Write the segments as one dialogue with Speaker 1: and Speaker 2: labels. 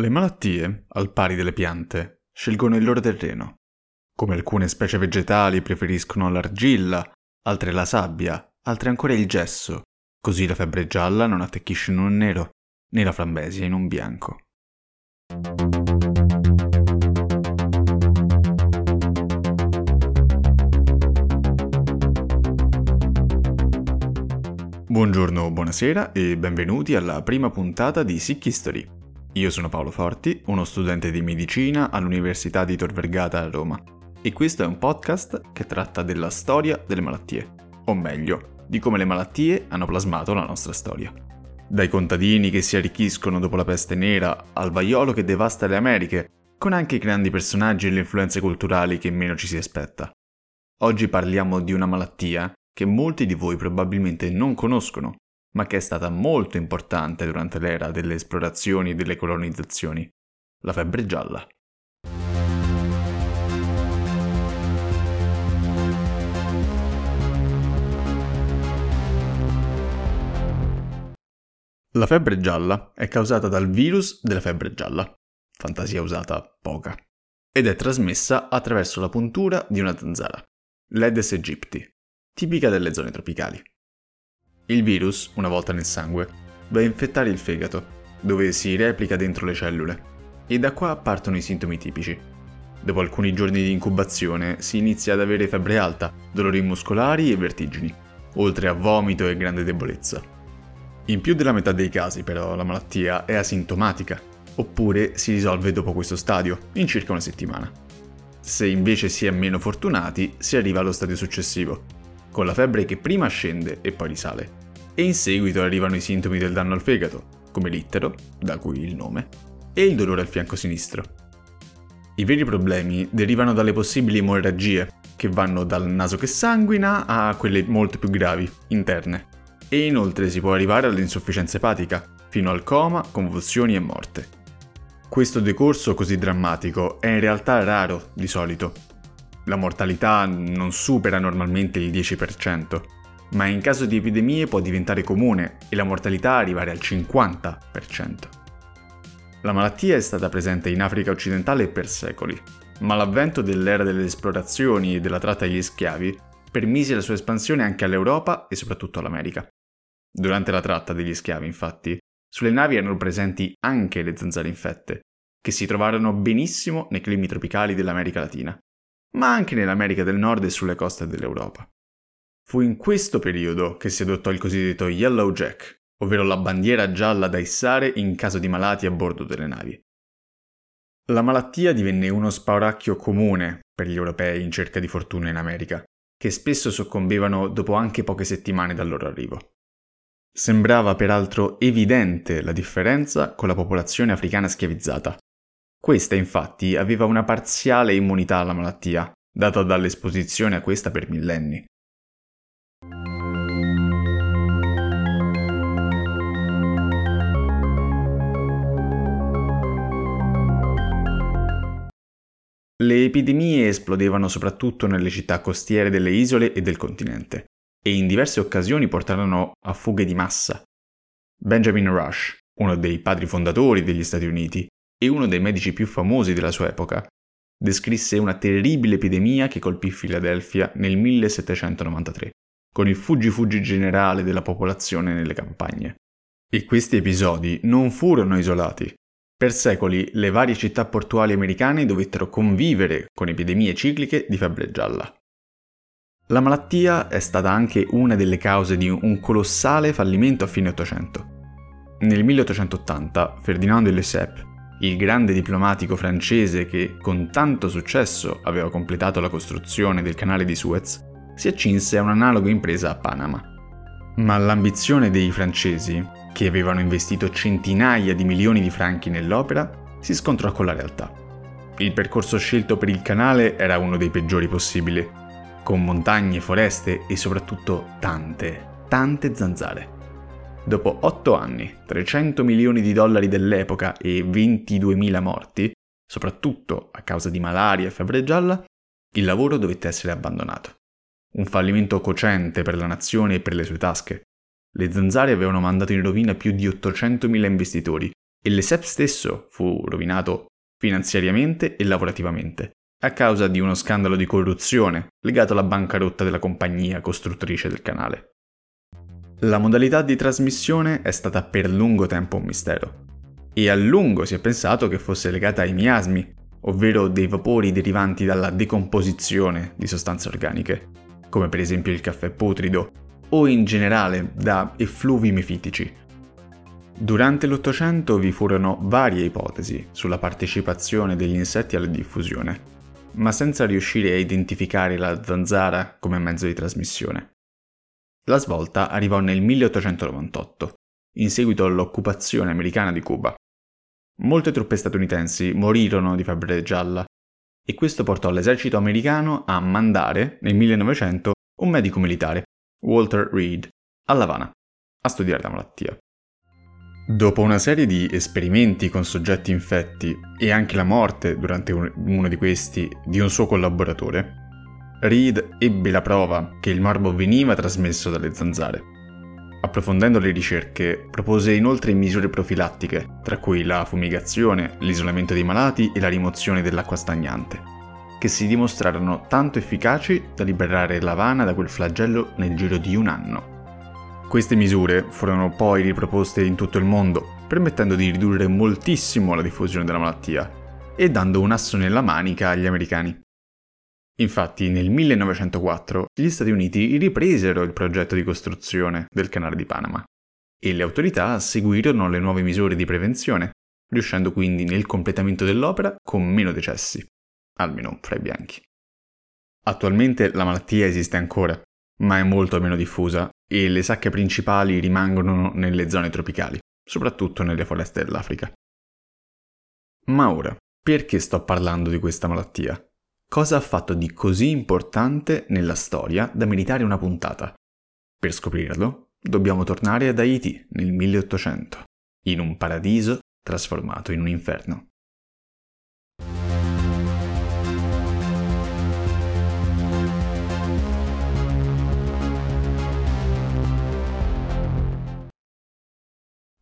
Speaker 1: Le malattie, al pari delle piante, scelgono il loro terreno. Come alcune specie vegetali preferiscono l'argilla, altre la sabbia, altre ancora il gesso, così la febbre gialla non attecchisce in un nero, né la frambesia in un bianco. Buongiorno, buonasera e benvenuti alla prima puntata di Sick History io sono Paolo Forti, uno studente di medicina all'Università di Tor Vergata a Roma e questo è un podcast che tratta della storia delle malattie, o meglio, di come le malattie hanno plasmato la nostra storia. Dai contadini che si arricchiscono dopo la peste nera al vaiolo che devasta le Americhe, con anche i grandi personaggi e le influenze culturali che meno ci si aspetta. Oggi parliamo di una malattia che molti di voi probabilmente non conoscono ma che è stata molto importante durante l'era delle esplorazioni e delle colonizzazioni, la febbre gialla. La febbre gialla è causata dal virus della febbre gialla, fantasia usata poca, ed è trasmessa attraverso la puntura di una zanzara, l'Aedes aegypti, tipica delle zone tropicali. Il virus, una volta nel sangue, va a infettare il fegato, dove si replica dentro le cellule, e da qua partono i sintomi tipici. Dopo alcuni giorni di incubazione si inizia ad avere febbre alta, dolori muscolari e vertigini, oltre a vomito e grande debolezza. In più della metà dei casi però la malattia è asintomatica, oppure si risolve dopo questo stadio, in circa una settimana. Se invece si è meno fortunati, si arriva allo stadio successivo, con la febbre che prima scende e poi risale, e in seguito arrivano i sintomi del danno al fegato, come l'ittero, da cui il nome, e il dolore al fianco sinistro. I veri problemi derivano dalle possibili emorragie, che vanno dal naso che sanguina a quelle molto più gravi, interne. E inoltre si può arrivare all'insufficienza epatica, fino al coma, convulsioni e morte. Questo decorso così drammatico è in realtà raro di solito. La mortalità non supera normalmente il 10%, ma in caso di epidemie può diventare comune e la mortalità arrivare al 50%. La malattia è stata presente in Africa occidentale per secoli, ma l'avvento dell'era delle esplorazioni e della tratta degli schiavi permise la sua espansione anche all'Europa e soprattutto all'America. Durante la tratta degli schiavi, infatti, sulle navi erano presenti anche le zanzare infette, che si trovarono benissimo nei climi tropicali dell'America Latina, ma anche nell'America del Nord e sulle coste dell'Europa. Fu in questo periodo che si adottò il cosiddetto Yellow Jack, ovvero la bandiera gialla da issare in caso di malati a bordo delle navi. La malattia divenne uno spauracchio comune per gli europei in cerca di fortuna in America, che spesso soccombevano dopo anche poche settimane dal loro arrivo. Sembrava peraltro evidente la differenza con la popolazione africana schiavizzata. Questa infatti aveva una parziale immunità alla malattia, data dall'esposizione a questa per millenni. Le epidemie esplodevano soprattutto nelle città costiere delle isole e del continente, e in diverse occasioni portarono a fughe di massa. Benjamin Rush, uno dei padri fondatori degli Stati Uniti e uno dei medici più famosi della sua epoca, descrisse una terribile epidemia che colpì Filadelfia nel 1793, con il fuggi-fuggi generale della popolazione nelle campagne. E questi episodi non furono isolati, per secoli le varie città portuali americane dovettero convivere con epidemie cicliche di febbre gialla. La malattia è stata anche una delle cause di un colossale fallimento a fine Ottocento. Nel 1880 Ferdinand de Lesseps, il grande diplomatico francese che con tanto successo aveva completato la costruzione del canale di Suez, si accinse a un'analoga impresa a Panama. Ma l'ambizione dei francesi che avevano investito centinaia di milioni di franchi nell'opera, si scontrò con la realtà. Il percorso scelto per il canale era uno dei peggiori possibili, con montagne, foreste e soprattutto tante, tante zanzare. Dopo 8 anni, 300 milioni di dollari dell'epoca e 22.000 morti, soprattutto a causa di malaria e febbre gialla, il lavoro dovette essere abbandonato. Un fallimento cocente per la nazione e per le sue tasche, le zanzare avevano mandato in rovina più di 800.000 investitori e l'ESEP stesso fu rovinato finanziariamente e lavorativamente a causa di uno scandalo di corruzione legato alla bancarotta della compagnia costruttrice del canale. La modalità di trasmissione è stata per lungo tempo un mistero e a lungo si è pensato che fosse legata ai miasmi, ovvero dei vapori derivanti dalla decomposizione di sostanze organiche, come per esempio il caffè putrido, o in generale da effluvi mefitici. Durante l'Ottocento vi furono varie ipotesi sulla partecipazione degli insetti alla diffusione, ma senza riuscire a identificare la zanzara come mezzo di trasmissione. La svolta arrivò nel 1898, in seguito all'occupazione americana di Cuba. Molte truppe statunitensi morirono di febbre gialla e questo portò l'esercito americano a mandare, nel 1900, un medico militare, Walter Reed, a La Habana, a studiare la malattia. Dopo una serie di esperimenti con soggetti infetti e anche la morte durante uno di questi di un suo collaboratore, Reed ebbe la prova che il morbo veniva trasmesso dalle zanzare. Approfondendo le ricerche, propose inoltre misure profilattiche, tra cui la fumigazione, l'isolamento dei malati e la rimozione dell'acqua stagnante, che si dimostrarono tanto efficaci da liberare l'Havana da quel flagello nel giro di un anno. Queste misure furono poi riproposte in tutto il mondo, permettendo di ridurre moltissimo la diffusione della malattia e dando un asso nella manica agli americani. Infatti nel 1904 gli Stati Uniti ripresero il progetto di costruzione del canale di Panama e le autorità seguirono le nuove misure di prevenzione, riuscendo quindi nel completamento dell'opera con meno decessi, almeno fra i bianchi. Attualmente la malattia esiste ancora, ma è molto meno diffusa e le sacche principali rimangono nelle zone tropicali, soprattutto nelle foreste dell'Africa. Ma ora, perché sto parlando di questa malattia? Cosa ha fatto di così importante nella storia da meritare una puntata? Per scoprirlo, dobbiamo tornare ad Haiti nel 1800, in un paradiso trasformato in un inferno.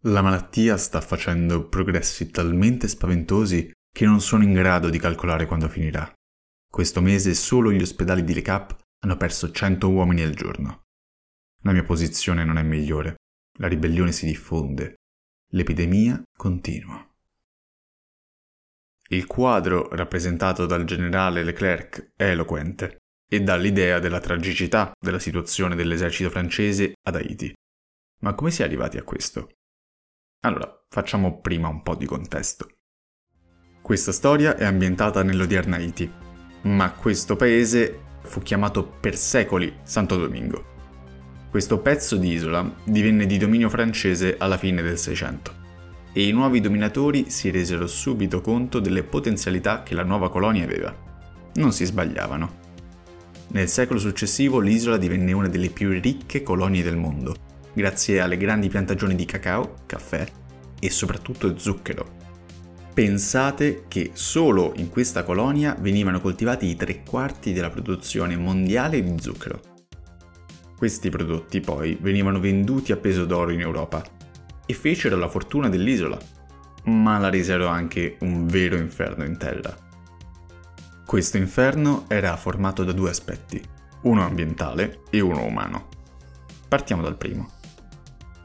Speaker 1: La malattia sta facendo progressi talmente spaventosi che non sono in grado di calcolare quando finirà. Questo mese solo gli ospedali di Le Cap hanno perso 100 uomini al giorno. La mia posizione non è migliore. La ribellione si diffonde. L'epidemia continua. Il quadro rappresentato dal generale Leclerc è eloquente e dà l'idea della tragicità della situazione dell'esercito francese ad Haiti. Ma come si è arrivati a questo? Allora, facciamo prima un po' di contesto. Questa storia è ambientata nell'odierna Haiti, ma questo paese fu chiamato per secoli Santo Domingo. Questo pezzo di isola divenne di dominio francese alla fine del Seicento e i nuovi dominatori si resero subito conto delle potenzialità che la nuova colonia aveva. Non si sbagliavano. Nel secolo successivo l'isola divenne una delle più ricche colonie del mondo grazie alle grandi piantagioni di cacao, caffè e soprattutto zucchero. Pensate che solo in questa colonia venivano coltivati i tre quarti della produzione mondiale di zucchero. Questi prodotti poi venivano venduti a peso d'oro in Europa e fecero la fortuna dell'isola, ma la resero anche un vero inferno in terra. Questo inferno era formato da due aspetti, uno ambientale e uno umano. Partiamo dal primo.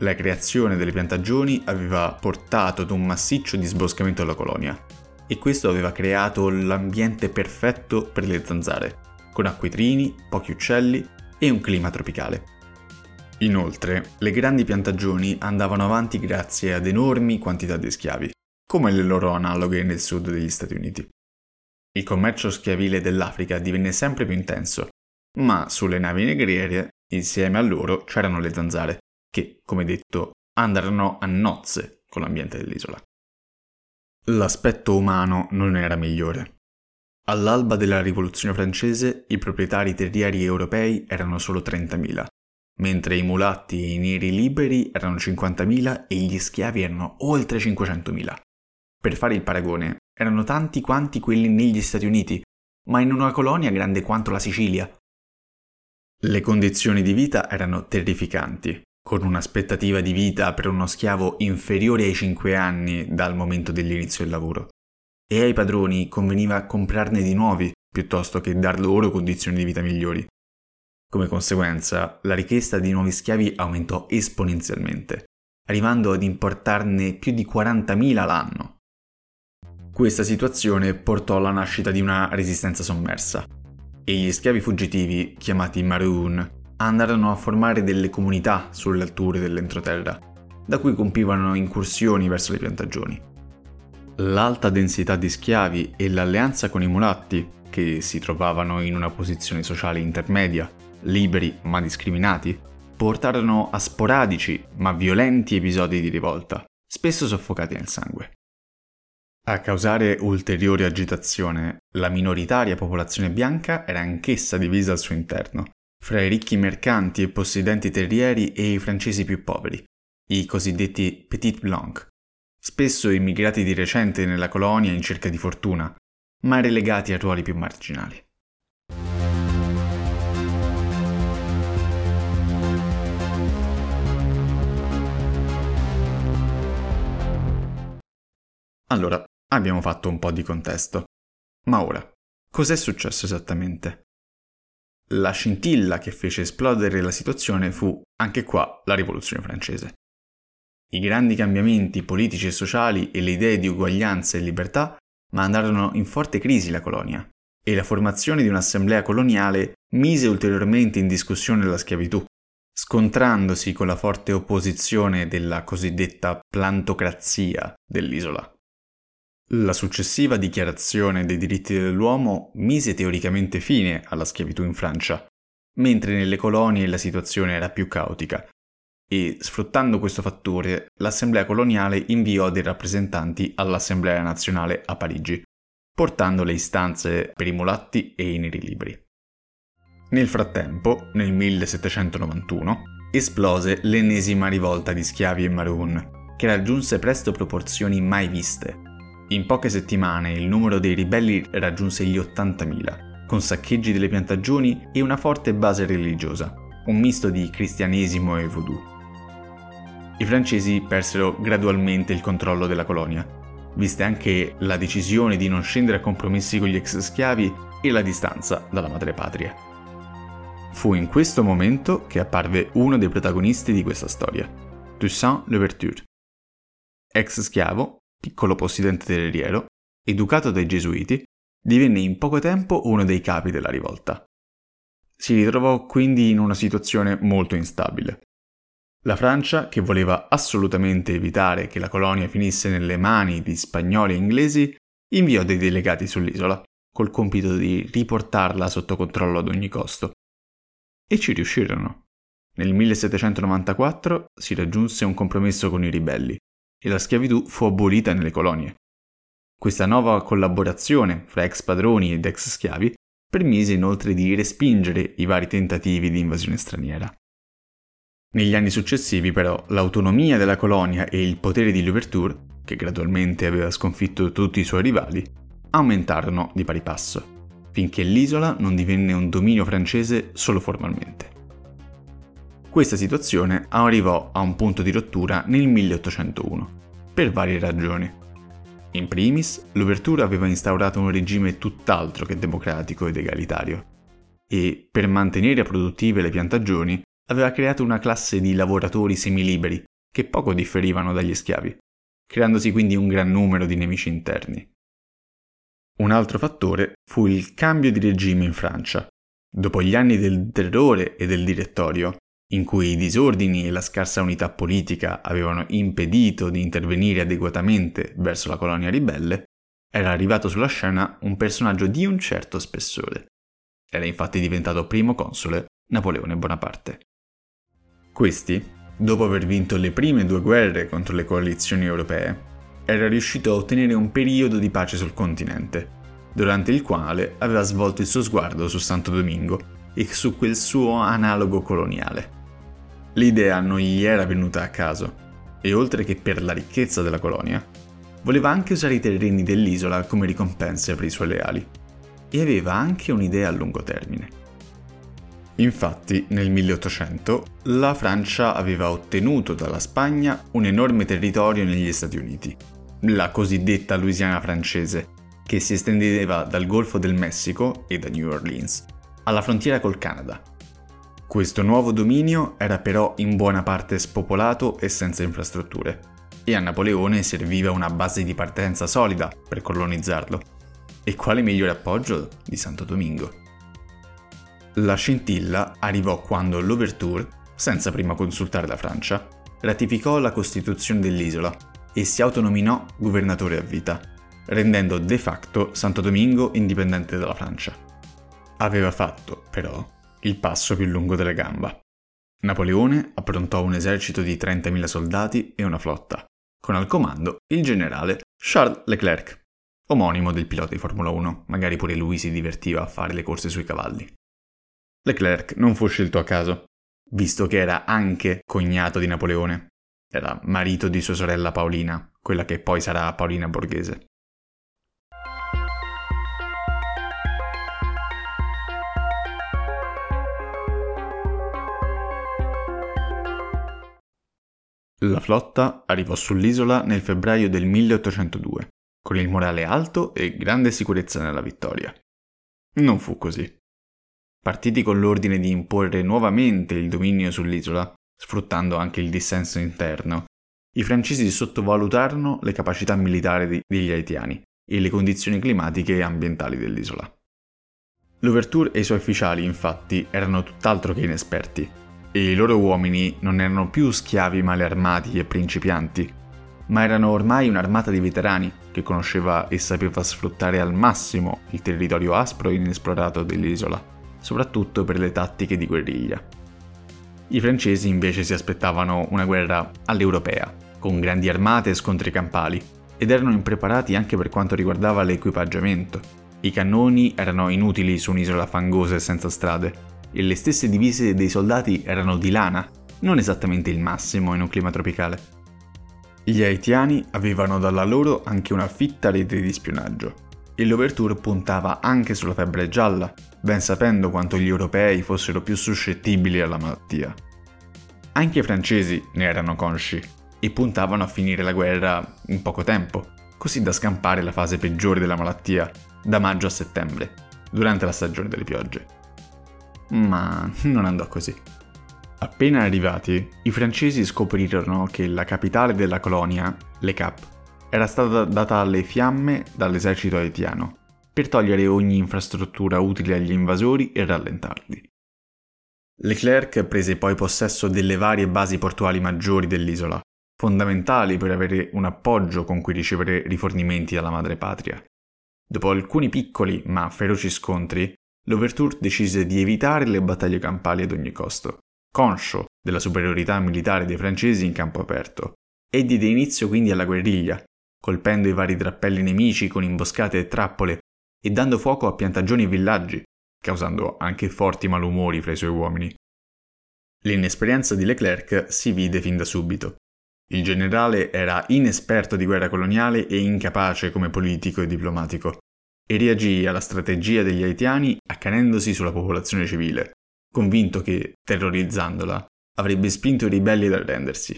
Speaker 1: La creazione delle piantagioni aveva portato ad un massiccio disboscamento della colonia e questo aveva creato l'ambiente perfetto per le zanzare, con acquitrini, pochi uccelli e un clima tropicale. Inoltre, le grandi piantagioni andavano avanti grazie ad enormi quantità di schiavi, come le loro analoghe nel sud degli Stati Uniti. Il commercio schiavile dell'Africa divenne sempre più intenso, ma sulle navi negriere, insieme a loro, c'erano le zanzare, che, come detto, andarono a nozze con l'ambiente dell'isola. L'aspetto umano non era migliore. All'alba della rivoluzione francese i proprietari terrieri europei erano solo 30.000, mentre i mulatti e i neri liberi erano 50.000 e gli schiavi erano oltre 500.000. Per fare il paragone, erano tanti quanti quelli negli Stati Uniti, ma in una colonia grande quanto la Sicilia. Le condizioni di vita erano terrificanti con un'aspettativa di vita per uno schiavo inferiore ai 5 anni dal momento dell'inizio del lavoro. E ai padroni conveniva comprarne di nuovi piuttosto che dar loro condizioni di vita migliori. Come conseguenza, la richiesta di nuovi schiavi aumentò esponenzialmente, arrivando ad importarne più di 40.000 l'anno. Questa situazione portò alla nascita di una resistenza sommersa e gli schiavi fuggitivi, chiamati Maroon, andarono a formare delle comunità sulle alture dell'entroterra, da cui compivano incursioni verso le piantagioni. L'alta densità di schiavi e l'alleanza con i mulatti, che si trovavano in una posizione sociale intermedia, liberi ma discriminati, portarono a sporadici ma violenti episodi di rivolta, spesso soffocati nel sangue. A causare ulteriore agitazione, la minoritaria popolazione bianca era anch'essa divisa al suo interno, fra i ricchi mercanti e possedenti terrieri e i francesi più poveri, i cosiddetti petit blancs, spesso immigrati di recente nella colonia in cerca di fortuna, ma relegati a ruoli più marginali. Allora, abbiamo fatto un po' di contesto. Ma ora, cos'è successo esattamente? La scintilla che fece esplodere la situazione fu, anche qua, la rivoluzione francese. I grandi cambiamenti politici e sociali e le idee di uguaglianza e libertà mandarono in forte crisi la colonia e la formazione di un'assemblea coloniale mise ulteriormente in discussione la schiavitù, scontrandosi con la forte opposizione della cosiddetta plantocrazia dell'isola. La successiva dichiarazione dei diritti dell'uomo mise teoricamente fine alla schiavitù in Francia, mentre nelle colonie la situazione era più caotica e, sfruttando questo fattore, l'Assemblea coloniale inviò dei rappresentanti all'Assemblea nazionale a Parigi, portando le istanze per i mulatti e i neri libri. Nel frattempo, nel 1791, esplose l'ennesima rivolta di schiavi e maroon, che raggiunse presto proporzioni mai viste in poche settimane il numero dei ribelli raggiunse gli 80.000, con saccheggi delle piantagioni e una forte base religiosa, un misto di cristianesimo e voodoo. I francesi persero gradualmente il controllo della colonia, viste anche la decisione di non scendere a compromessi con gli ex schiavi e la distanza dalla madrepatria. Fu in questo momento che apparve uno dei protagonisti di questa storia, Toussaint Louverture. Ex schiavo, piccolo possidente terrieriero, educato dai gesuiti, divenne in poco tempo uno dei capi della rivolta. Si ritrovò quindi in una situazione molto instabile. La Francia, che voleva assolutamente evitare che la colonia finisse nelle mani di spagnoli e inglesi, inviò dei delegati sull'isola, col compito di riportarla sotto controllo ad ogni costo. E ci riuscirono. Nel 1794 si raggiunse un compromesso con i ribelli, e la schiavitù fu abolita nelle colonie. Questa nuova collaborazione fra ex padroni ed ex schiavi permise inoltre di respingere i vari tentativi di invasione straniera. Negli anni successivi però l'autonomia della colonia e il potere di Louverture, che gradualmente aveva sconfitto tutti i suoi rivali, aumentarono di pari passo, finché l'isola non divenne un dominio francese solo formalmente. Questa situazione arrivò a un punto di rottura nel 1801, per varie ragioni. In primis, l'Ouverture aveva instaurato un regime tutt'altro che democratico ed egalitario e, per mantenere produttive le piantagioni, aveva creato una classe di lavoratori semiliberi che poco differivano dagli schiavi, creandosi quindi un gran numero di nemici interni. Un altro fattore fu il cambio di regime in Francia. Dopo gli anni del terrore e del direttorio, in cui i disordini e la scarsa unità politica avevano impedito di intervenire adeguatamente verso la colonia ribelle, era arrivato sulla scena un personaggio di un certo spessore. Era infatti diventato primo console Napoleone Bonaparte. Questi, dopo aver vinto le prime due guerre contro le coalizioni europee, era riuscito a ottenere un periodo di pace sul continente, durante il quale aveva svolto il suo sguardo su Santo Domingo e su quel suo analogo coloniale. L'idea non gli era venuta a caso, e oltre che per la ricchezza della colonia, voleva anche usare i terreni dell'isola come ricompense per i suoi leali, e aveva anche un'idea a lungo termine. Infatti, nel 1800 la Francia aveva ottenuto dalla Spagna un enorme territorio negli Stati Uniti, la cosiddetta Louisiana francese, che si estendeva dal Golfo del Messico e da New Orleans alla frontiera col Canada. Questo nuovo dominio era però in buona parte spopolato e senza infrastrutture, e a Napoleone serviva una base di partenza solida per colonizzarlo. E quale migliore appoggio di Santo Domingo? La scintilla arrivò quando l'Ouverture, senza prima consultare la Francia, ratificò la costituzione dell'isola e si autonominò governatore a vita, rendendo de facto Santo Domingo indipendente dalla Francia. Aveva fatto, però, il passo più lungo della gamba. Napoleone approntò un esercito di 30.000 soldati e una flotta, con al comando il generale Charles Leclerc, omonimo del pilota di Formula 1, magari pure lui si divertiva a fare le corse sui cavalli. Leclerc non fu scelto a caso, visto che era anche cognato di Napoleone. Era marito di sua sorella Paolina, quella che poi sarà Paolina Borghese. La flotta arrivò sull'isola nel febbraio del 1802, con il morale alto e grande sicurezza nella vittoria. Non fu così. Partiti con l'ordine di imporre nuovamente il dominio sull'isola, sfruttando anche il dissenso interno, i francesi sottovalutarono le capacità militari degli haitiani e le condizioni climatiche e ambientali dell'isola. L'Ouverture e i suoi ufficiali, infatti, erano tutt'altro che inesperti, e i loro uomini non erano più schiavi male armati e principianti, ma erano ormai un'armata di veterani che conosceva e sapeva sfruttare al massimo il territorio aspro e inesplorato dell'isola soprattutto per le tattiche di guerriglia. I francesi invece si aspettavano una guerra all'europea, con grandi armate e scontri campali, ed erano impreparati anche per quanto riguardava l'equipaggiamento. I cannoni erano inutili su un'isola fangosa e senza strade, e le stesse divise dei soldati erano di lana, non esattamente il massimo in un clima tropicale. Gli haitiani avevano dalla loro anche una fitta rete di spionaggio, e l'Overture puntava anche sulla febbre gialla, ben sapendo quanto gli europei fossero più suscettibili alla malattia. Anche i francesi ne erano consci e puntavano a finire la guerra in poco tempo, così da scampare la fase peggiore della malattia, da maggio a settembre, durante la stagione delle piogge. Ma non andò così. Appena arrivati, i francesi scoprirono che la capitale della colonia, Le Cap, era stata data alle fiamme dall'esercito haitiano per togliere ogni infrastruttura utile agli invasori e rallentarli. Leclerc prese poi possesso delle varie basi portuali maggiori dell'isola, fondamentali per avere un appoggio con cui ricevere rifornimenti dalla madrepatria. Dopo alcuni piccoli ma feroci scontri, l'Overture decise di evitare le battaglie campali ad ogni costo, conscio della superiorità militare dei francesi in campo aperto, e diede inizio quindi alla guerriglia, colpendo i vari drappelli nemici con imboscate e trappole e dando fuoco a piantagioni e villaggi, causando anche forti malumori fra i suoi uomini. L'inesperienza di Leclerc si vide fin da subito. Il generale era inesperto di guerra coloniale e incapace come politico e diplomatico, e reagì alla strategia degli haitiani accanendosi sulla popolazione civile, convinto che, terrorizzandola, avrebbe spinto i ribelli ad arrendersi.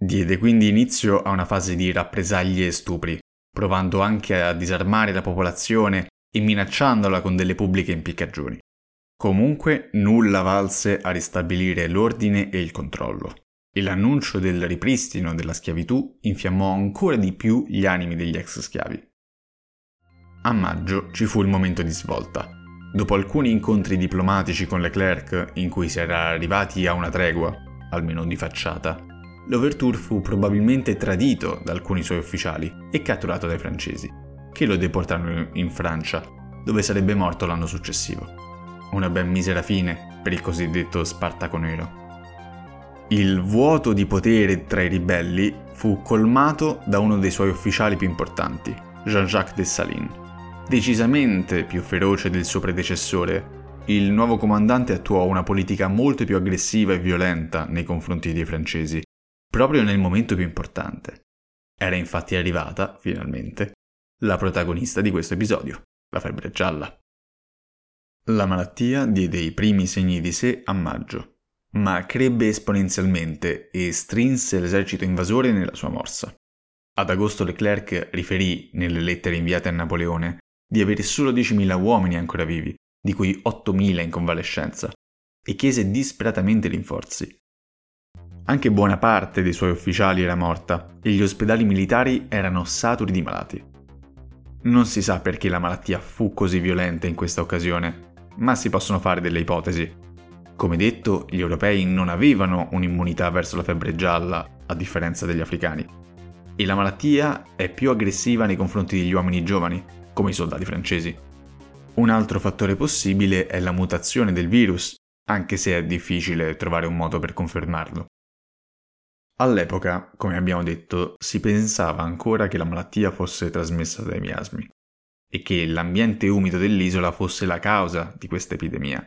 Speaker 1: Diede quindi inizio a una fase di rappresaglie e stupri, provando anche a disarmare la popolazione e minacciandola con delle pubbliche impiccagioni. Comunque nulla valse a ristabilire l'ordine e il controllo, e l'annuncio del ripristino della schiavitù infiammò ancora di più gli animi degli ex schiavi. A maggio ci fu il momento di svolta. Dopo alcuni incontri diplomatici con Leclerc, in cui si era arrivati a una tregua, almeno di facciata, l'Overture fu probabilmente tradito da alcuni suoi ufficiali e catturato dai francesi, che lo deportarono in Francia, dove sarebbe morto l'anno successivo. Una ben misera fine per il cosiddetto Spartaco Nero. Il vuoto di potere tra i ribelli fu colmato da uno dei suoi ufficiali più importanti, Jean-Jacques Dessalines. Decisamente più feroce del suo predecessore, il nuovo comandante attuò una politica molto più aggressiva e violenta nei confronti dei francesi proprio nel momento più importante. Era infatti arrivata, finalmente, la protagonista di questo episodio, la febbre gialla. La malattia diede i primi segni di sé a maggio, ma crebbe esponenzialmente e strinse l'esercito invasore nella sua morsa. Ad agosto Leclerc riferì, nelle lettere inviate a Napoleone, di avere solo 10.000 uomini ancora vivi, di cui 8.000 in convalescenza, e chiese disperatamente rinforzi. Anche buona parte dei suoi ufficiali era morta e gli ospedali militari erano saturi di malati. Non si sa perché la malattia fu così violenta in questa occasione, ma si possono fare delle ipotesi. Come detto, gli europei non avevano un'immunità verso la febbre gialla, a differenza degli africani. E la malattia è più aggressiva nei confronti degli uomini giovani, come i soldati francesi. Un altro fattore possibile è la mutazione del virus, anche se è difficile trovare un modo per confermarlo. All'epoca, come abbiamo detto, si pensava ancora che la malattia fosse trasmessa dai miasmi e che l'ambiente umido dell'isola fosse la causa di questa epidemia.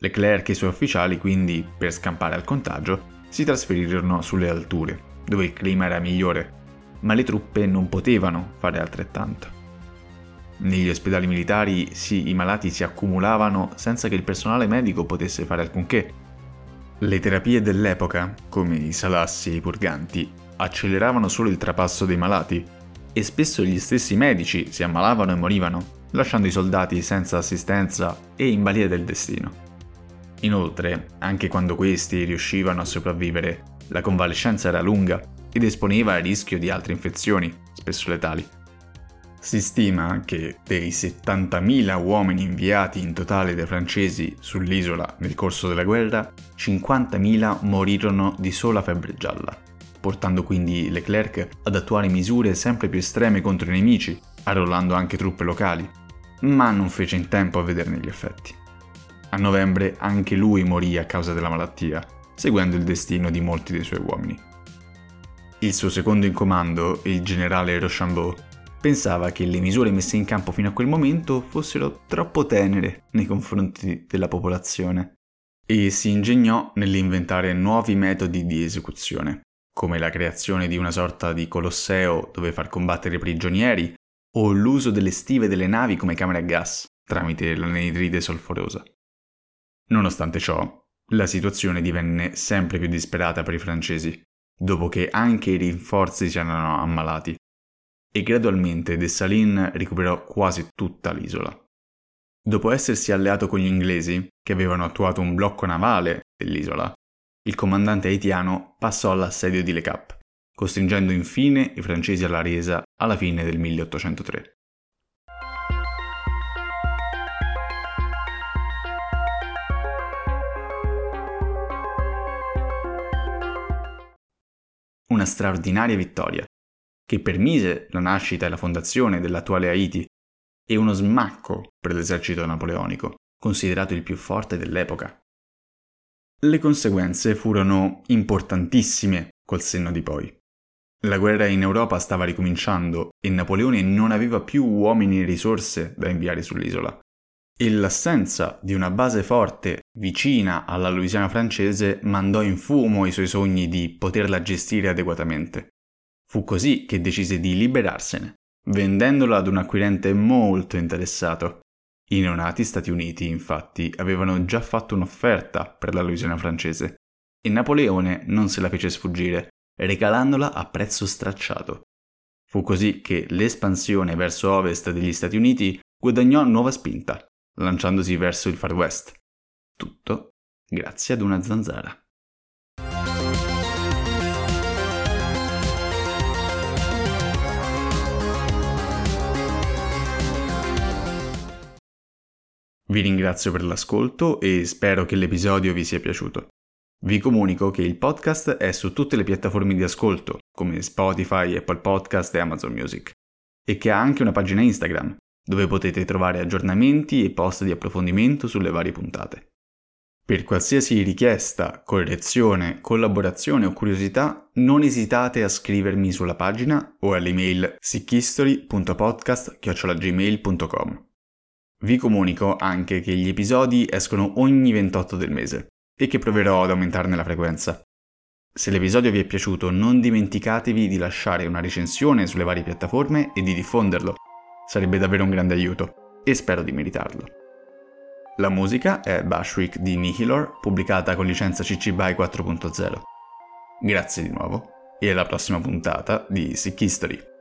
Speaker 1: Leclerc e i suoi ufficiali quindi, per scampare al contagio, si trasferirono sulle alture, dove il clima era migliore, ma le truppe non potevano fare altrettanto. Negli ospedali militari sì, i malati si accumulavano senza che il personale medico potesse fare alcunché. Le terapie dell'epoca, come i salassi e i purganti, acceleravano solo il trapasso dei malati e spesso gli stessi medici si ammalavano e morivano, lasciando i soldati senza assistenza e in balia del destino. Inoltre, anche quando questi riuscivano a sopravvivere, la convalescenza era lunga ed esponeva al rischio di altre infezioni, spesso letali. Si stima che dei 70.000 uomini inviati in totale dai francesi sull'isola nel corso della guerra, 50.000 morirono di sola febbre gialla, portando quindi Leclerc ad attuare misure sempre più estreme contro i nemici, arruolando anche truppe locali, ma non fece in tempo a vederne gli effetti. A novembre anche lui morì a causa della malattia, seguendo il destino di molti dei suoi uomini. Il suo secondo in comando, il generale Rochambeau, pensava che le misure messe in campo fino a quel momento fossero troppo tenere nei confronti della popolazione e si ingegnò nell'inventare nuovi metodi di esecuzione, come la creazione di una sorta di colosseo dove far combattere i prigionieri o l'uso delle stive delle navi come camere a gas tramite l'anidride solforosa. Nonostante ciò, la situazione divenne sempre più disperata per i francesi, dopo che anche i rinforzi si erano ammalati e gradualmente Dessalines recuperò quasi tutta l'isola. Dopo essersi alleato con gli inglesi, che avevano attuato un blocco navale dell'isola, il comandante haitiano passò all'assedio di Le Cap, costringendo infine i francesi alla resa alla fine del 1803. Una straordinaria vittoria che permise la nascita e la fondazione dell'attuale Haiti, e uno smacco per l'esercito napoleonico, considerato il più forte dell'epoca. Le conseguenze furono importantissime col senno di poi. La guerra in Europa stava ricominciando e Napoleone non aveva più uomini e risorse da inviare sull'isola. E l'assenza di una base forte vicina alla Louisiana francese mandò in fumo i suoi sogni di poterla gestire adeguatamente. Fu così che decise di liberarsene, vendendola ad un acquirente molto interessato. I neonati Stati Uniti, infatti, avevano già fatto un'offerta per la Louisiana francese e Napoleone non se la fece sfuggire, regalandola a prezzo stracciato. Fu così che l'espansione verso ovest degli Stati Uniti guadagnò nuova spinta, lanciandosi verso il Far West. Tutto grazie ad una zanzara. Vi ringrazio per l'ascolto e spero che l'episodio vi sia piaciuto. Vi comunico che il podcast è su tutte le piattaforme di ascolto, come Spotify, Apple Podcast e Amazon Music, e che ha anche una pagina Instagram, dove potete trovare aggiornamenti e post di approfondimento sulle varie puntate. Per qualsiasi richiesta, correzione, collaborazione o curiosità, non esitate a scrivermi sulla pagina o all'email sickhistory.podcast.gmail.com. Vi comunico anche che gli episodi escono ogni 28 del mese e che proverò ad aumentarne la frequenza. Se l'episodio vi è piaciuto non dimenticatevi di lasciare una recensione sulle varie piattaforme e di diffonderlo. Sarebbe davvero un grande aiuto e spero di meritarlo. La musica è Bashwick di Nihilor, pubblicata con licenza CC BY 4.0. Grazie di nuovo e alla prossima puntata di Sick History.